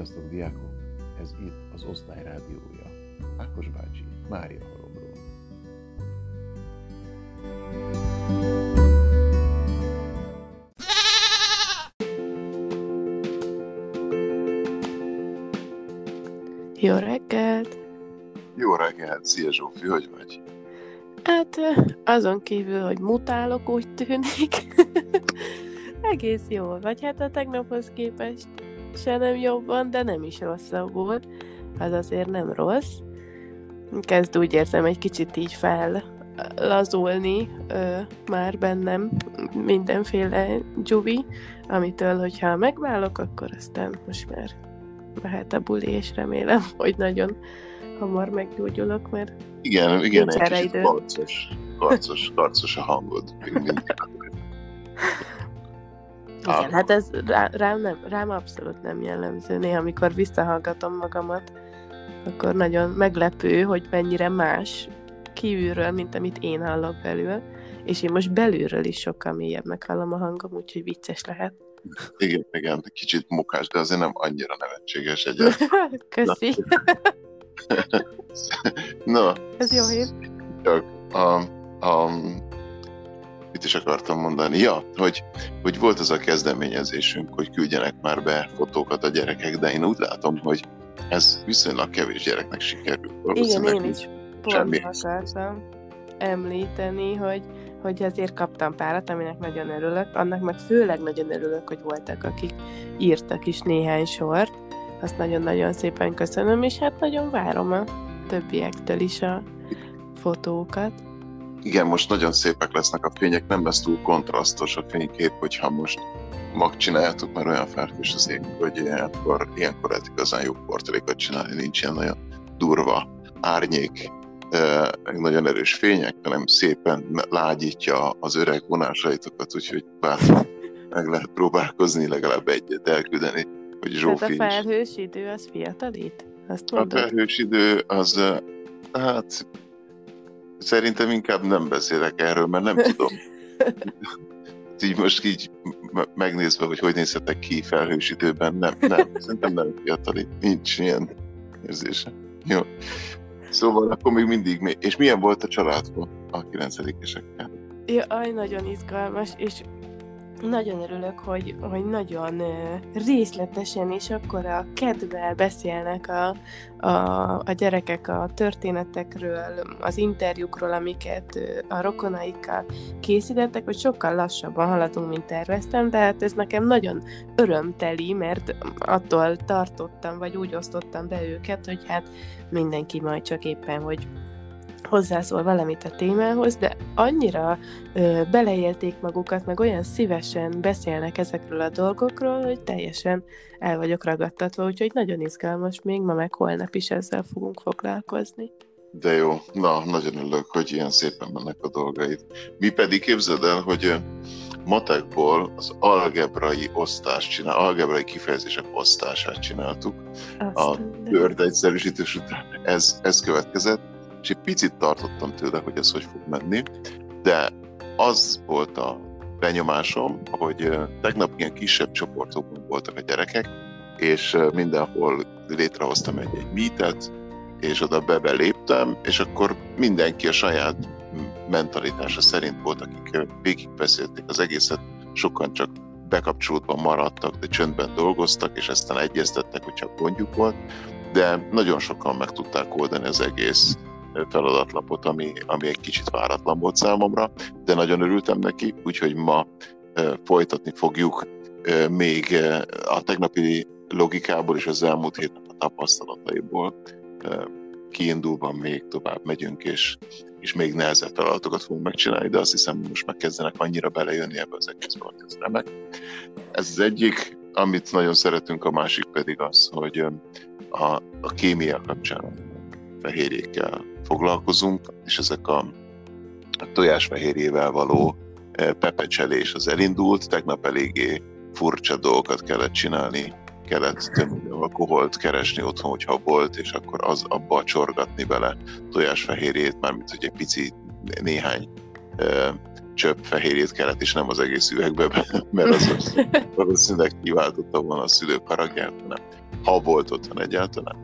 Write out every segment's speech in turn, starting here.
Sziasztok, diákok! Ez itt az Osztály Rádiója. Ákos bácsi, Mária Halomról. Jó reggelt! Jó reggelt! Szia Zsófi, hogy vagy? Hát azon kívül, hogy mutálok, úgy tűnik. Egész jól vagy, hát a tegnaphoz képest se nem jobban, de nem is rosszabbul. Az azért nem rossz. Kezd úgy érzem egy kicsit így fel lazulni ö, már bennem mindenféle dzsuvi, amitől, hogyha megválok, akkor aztán most már mehet a buli, és remélem, hogy nagyon hamar meggyógyulok, mert Igen, igen, egy kicsit karcos, karcos, karcos a hangod. Még mindig. Igen, Á. hát ez rá, rám, nem, rám abszolút nem jellemző. Néha, amikor visszahallgatom magamat, akkor nagyon meglepő, hogy mennyire más kívülről, mint amit én hallok belül. És én most belülről is sokkal mélyebbnek hallom a hangom, úgyhogy vicces lehet. Igen, igen, kicsit mukás, de azért nem annyira nevetséges egyáltalán. Köszi, Na, ez jó hír. csak a, a, mit is akartam mondani? Ja, hogy, hogy volt az a kezdeményezésünk, hogy küldjenek már be fotókat a gyerekek, de én úgy látom, hogy ez viszonylag kevés gyereknek sikerült. Igen, én is pont akartam említeni, hogy, hogy azért kaptam párat, aminek nagyon örülök. Annak meg főleg nagyon örülök, hogy voltak, akik írtak is néhány sort. Azt nagyon-nagyon szépen köszönöm, és hát nagyon várom a többiektől is a fotókat. Igen, most nagyon szépek lesznek a fények, nem lesz túl kontrasztos a fénykép, hogyha most megcsináljátok, mert olyan felhős az ég, hogy ilyenkor, ilyenkor lehet igazán jó portrékat csinálni, nincs ilyen nagyon durva árnyék, nagyon erős fények, hanem szépen lágyítja az öreg vonásaitokat, úgyhogy bátran meg lehet próbálkozni, legalább egyet elküldeni, hogy Tehát a Zsófi felhős idő az fiatalít? Azt A mondod? felhős idő az, hát szerintem inkább nem beszélek erről, mert nem tudom. így most így megnézve, hogy hogy nézhetek ki felhős időben, nem, nem, szerintem nem fiatalít, nincs ilyen érzése. Jó. Szóval akkor még mindig, és milyen volt a családban a 9-esekkel? Ja, aj, nagyon izgalmas, és nagyon örülök, hogy, hogy nagyon részletesen és akkor a kedvel beszélnek a, a, a gyerekek a történetekről, az interjúkról, amiket a rokonaikkal készítettek, hogy sokkal lassabban haladunk, mint terveztem, de hát ez nekem nagyon örömteli, mert attól tartottam, vagy úgy osztottam be őket, hogy hát mindenki majd csak éppen, hogy hozzászól valamit a témához, de annyira ö, beleélték magukat, meg olyan szívesen beszélnek ezekről a dolgokról, hogy teljesen el vagyok ragadtatva, úgyhogy nagyon izgalmas, még ma meg holnap is ezzel fogunk foglalkozni. De jó, na, nagyon örülök, hogy ilyen szépen mennek a dolgaid. Mi pedig képzeld el, hogy matekból az algebrai osztást csinál, algebrai kifejezések osztását csináltuk, a Aztán, de- Word egyszerűsítés után ez, ez következett, és egy picit tartottam tőle, hogy ez hogy fog menni, de az volt a benyomásom, hogy tegnap ilyen kisebb csoportokban voltak a gyerekek, és mindenhol létrehoztam egy-egy meetet, és oda be léptem, és akkor mindenki a saját mentalitása szerint volt, akik végigbeszélték az egészet, sokan csak bekapcsolódva maradtak, de csöndben dolgoztak, és aztán egyeztettek, csak gondjuk volt, de nagyon sokan meg tudták oldani az egész feladatlapot, ami, ami egy kicsit váratlan volt számomra, de nagyon örültem neki, úgyhogy ma folytatni fogjuk még a tegnapi logikából és az elmúlt hétnek a tapasztalataiból kiindulva még tovább megyünk, és, és még nehezebb feladatokat fogunk megcsinálni, de azt hiszem, most már kezdenek annyira belejönni ebbe az egészbe, hogy ez remek. Ez az egyik, amit nagyon szeretünk, a másik pedig az, hogy a, a kémia kapcsán fehérjékkel foglalkozunk, és ezek a, tojásfehérjével való eh, pepecselés az elindult, tegnap eléggé furcsa dolgokat kellett csinálni, kellett tömű alkoholt keresni otthon, hogyha volt, és akkor az abba csorgatni bele tojásfehérjét, mármint hogy egy pici néhány eh, csöpp fehérjét kellett, és nem az egész üvegbe, mert az valószínűleg kiváltotta volna a szülők haragját, hanem ha volt otthon egyáltalán,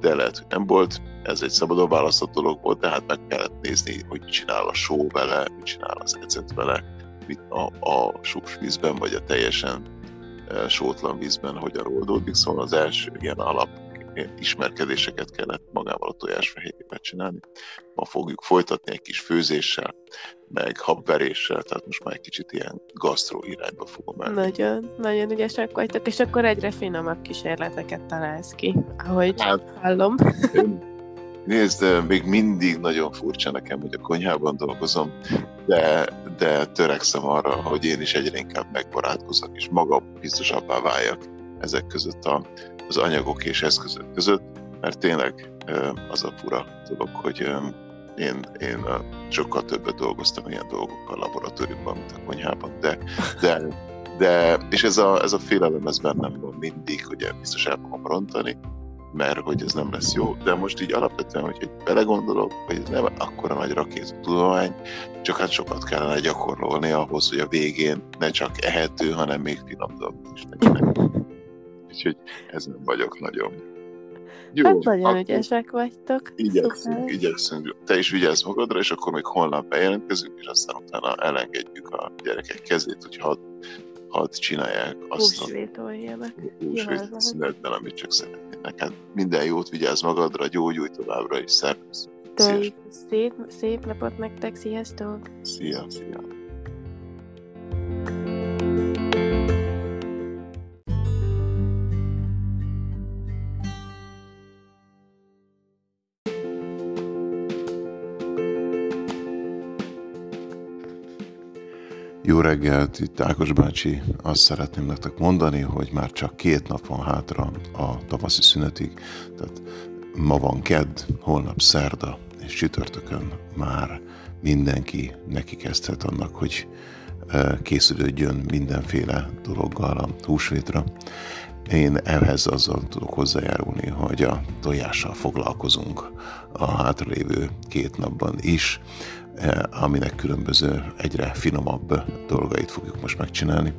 de lehet, hogy nem volt. Ez egy szabadon választott dolog volt, tehát meg kellett nézni, hogy csinál a só vele, mit csinál az ecet vele, mit a, a sós vízben, vagy a teljesen e, sótlan vízben, hogyan oldódik. Szóval az első ilyen alap ismerkedéseket kellett magával a tojásfehérjével csinálni. Ma fogjuk folytatni egy kis főzéssel, meg habveréssel, tehát most már egy kicsit ilyen gasztró irányba fogom el. Nagyon, nagyon ügyesek vagytok, és akkor egyre finomabb kísérleteket találsz ki, ahogy hát, hallom. Nézd, még mindig nagyon furcsa nekem, hogy a konyhában dolgozom, de, de törekszem arra, hogy én is egyre inkább megbarátkozok, és maga biztosabbá váljak ezek között a, az anyagok és eszközök között, mert tényleg az a fura dolog, hogy én, én sokkal többet dolgoztam ilyen dolgokkal a laboratóriumban, mint a konyhában, de, de, de és ez a, ez a félelem ez bennem van mindig, hogy biztos el fogom rontani, mert hogy ez nem lesz jó. De most így alapvetően, hogy egy belegondolok, hogy ez nem akkora nagy rakéta tudomány, csak hát sokat kellene gyakorolni ahhoz, hogy a végén ne csak ehető, hanem még finom dolgok is legyenek. Úgyhogy ez nem vagyok nagyon. Jó, hát nagyon ügyesek vagytok. Igyekszünk, Szuper. igyekszünk. Te is vigyázz magadra, és akkor még holnap bejelentkezünk, és aztán utána elengedjük a gyerekek kezét, hogy hadd csinálják azt Húsvétoljanak. a húsvét szünetben, amit csak szeretnének. Hát minden jót vigyázz magadra, gyógyulj továbbra is, szervusz! Szép, szép napot nektek, sziasztok! Szia, szia! Jó reggelt, itt Ákos bácsi. Azt szeretném nektek mondani, hogy már csak két nap van hátra a tavaszi szünetig. Tehát ma van kedd, holnap szerda, és csütörtökön már mindenki neki kezdhet annak, hogy e, készülődjön mindenféle dologgal a húsvétra. Én ehhez azzal tudok hozzájárulni, hogy a tojással foglalkozunk a hátralévő két napban is, aminek különböző, egyre finomabb dolgait fogjuk most megcsinálni.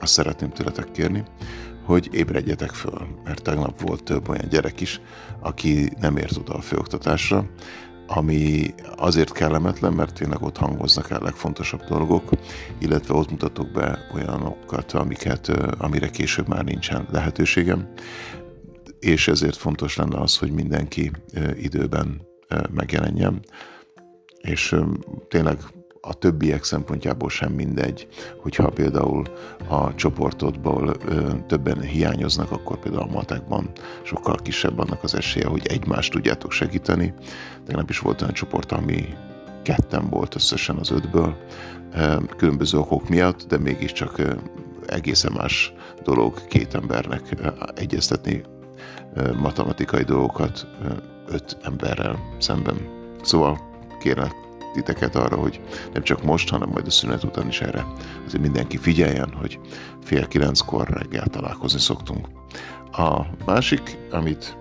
Azt szeretném tőletek kérni, hogy ébredjetek föl, mert tegnap volt több olyan gyerek is, aki nem ért oda a főoktatásra, ami azért kellemetlen, mert tényleg ott hangoznak el legfontosabb dolgok, illetve ott mutatok be olyanokat, amiket, eh, amire később már nincsen lehetőségem, és ezért fontos lenne az, hogy mindenki eh, időben megjelenjen, és tényleg a többiek szempontjából sem mindegy, hogyha például a csoportodból többen hiányoznak, akkor például a matekban sokkal kisebb annak az esélye, hogy egymást tudjátok segíteni. Tegnap is volt olyan csoport, ami ketten volt összesen az ötből, különböző okok miatt, de mégiscsak ö, egészen más dolog két embernek egyeztetni matematikai dolgokat öt emberrel szemben. Szóval kérlek titeket arra, hogy nem csak most, hanem majd a szünet után is erre azért mindenki figyeljen, hogy fél kilenckor reggel találkozni szoktunk. A másik, amit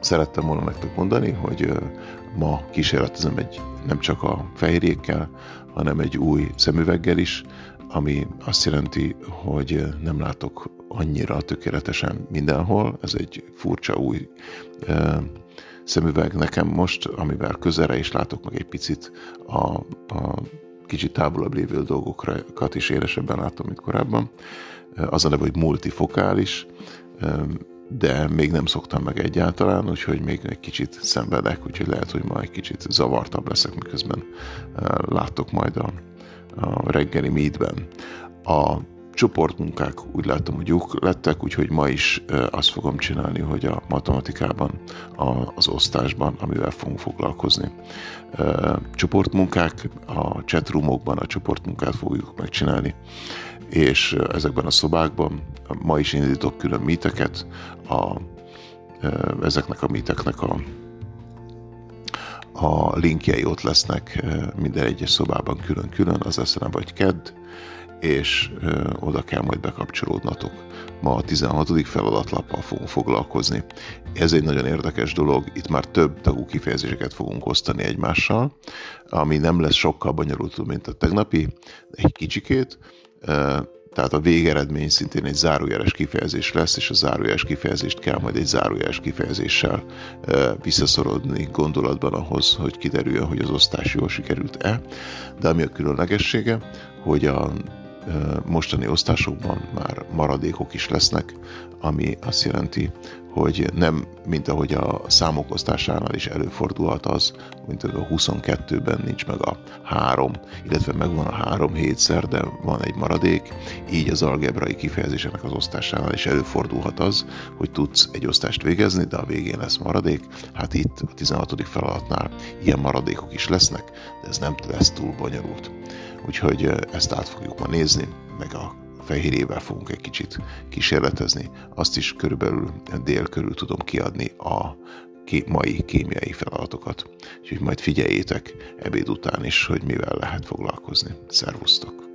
szerettem volna nektek mondani, hogy ma kísérletezem egy nem csak a fehérjékkel, hanem egy új szemüveggel is, ami azt jelenti, hogy nem látok annyira tökéletesen mindenhol. Ez egy furcsa új szemüveg nekem most, amivel közelre is látok meg egy picit a, a kicsit távolabb lévő dolgokat is élesebben látom, mint korábban. Az a neve, hogy multifokális, de még nem szoktam meg egyáltalán, úgyhogy még egy kicsit szenvedek, úgyhogy lehet, hogy ma egy kicsit zavartabb leszek, miközben látok majd a, a reggeli meetben. A csoportmunkák úgy látom, hogy jók lettek, úgyhogy ma is azt fogom csinálni, hogy a matematikában, az osztásban, amivel fogunk foglalkozni. Csoportmunkák, a chatroomokban a csoportmunkát fogjuk megcsinálni, és ezekben a szobákban ma is indítok külön míteket, a, ezeknek a míteknek a a linkjei ott lesznek minden egyes szobában külön-külön, az lesz nem vagy KED, és oda kell majd bekapcsolódnatok. Ma a 16. feladatlappal fogunk foglalkozni. Ez egy nagyon érdekes dolog, itt már több tagú kifejezéseket fogunk osztani egymással, ami nem lesz sokkal bonyolultabb, mint a tegnapi, egy kicsikét, tehát a végeredmény szintén egy zárójeles kifejezés lesz, és a zárójeles kifejezést kell majd egy zárójeles kifejezéssel visszaszorodni gondolatban ahhoz, hogy kiderüljön, hogy az osztás jól sikerült-e. De ami a különlegessége, hogy a mostani osztásokban már maradékok is lesznek, ami azt jelenti, hogy nem, mint ahogy a számok osztásánál is előfordulhat az, mint a 22-ben nincs meg a 3, illetve megvan a 3 hétszer, de van egy maradék, így az algebrai kifejezéseknek az osztásánál is előfordulhat az, hogy tudsz egy osztást végezni, de a végén lesz maradék. Hát itt a 16. feladatnál ilyen maradékok is lesznek, de ez nem lesz túl bonyolult. Úgyhogy ezt át fogjuk ma nézni, meg a fehérével fogunk egy kicsit kísérletezni. Azt is körülbelül dél körül tudom kiadni a mai kémiai feladatokat. Úgyhogy majd figyeljétek ebéd után is, hogy mivel lehet foglalkozni. Szervusztok!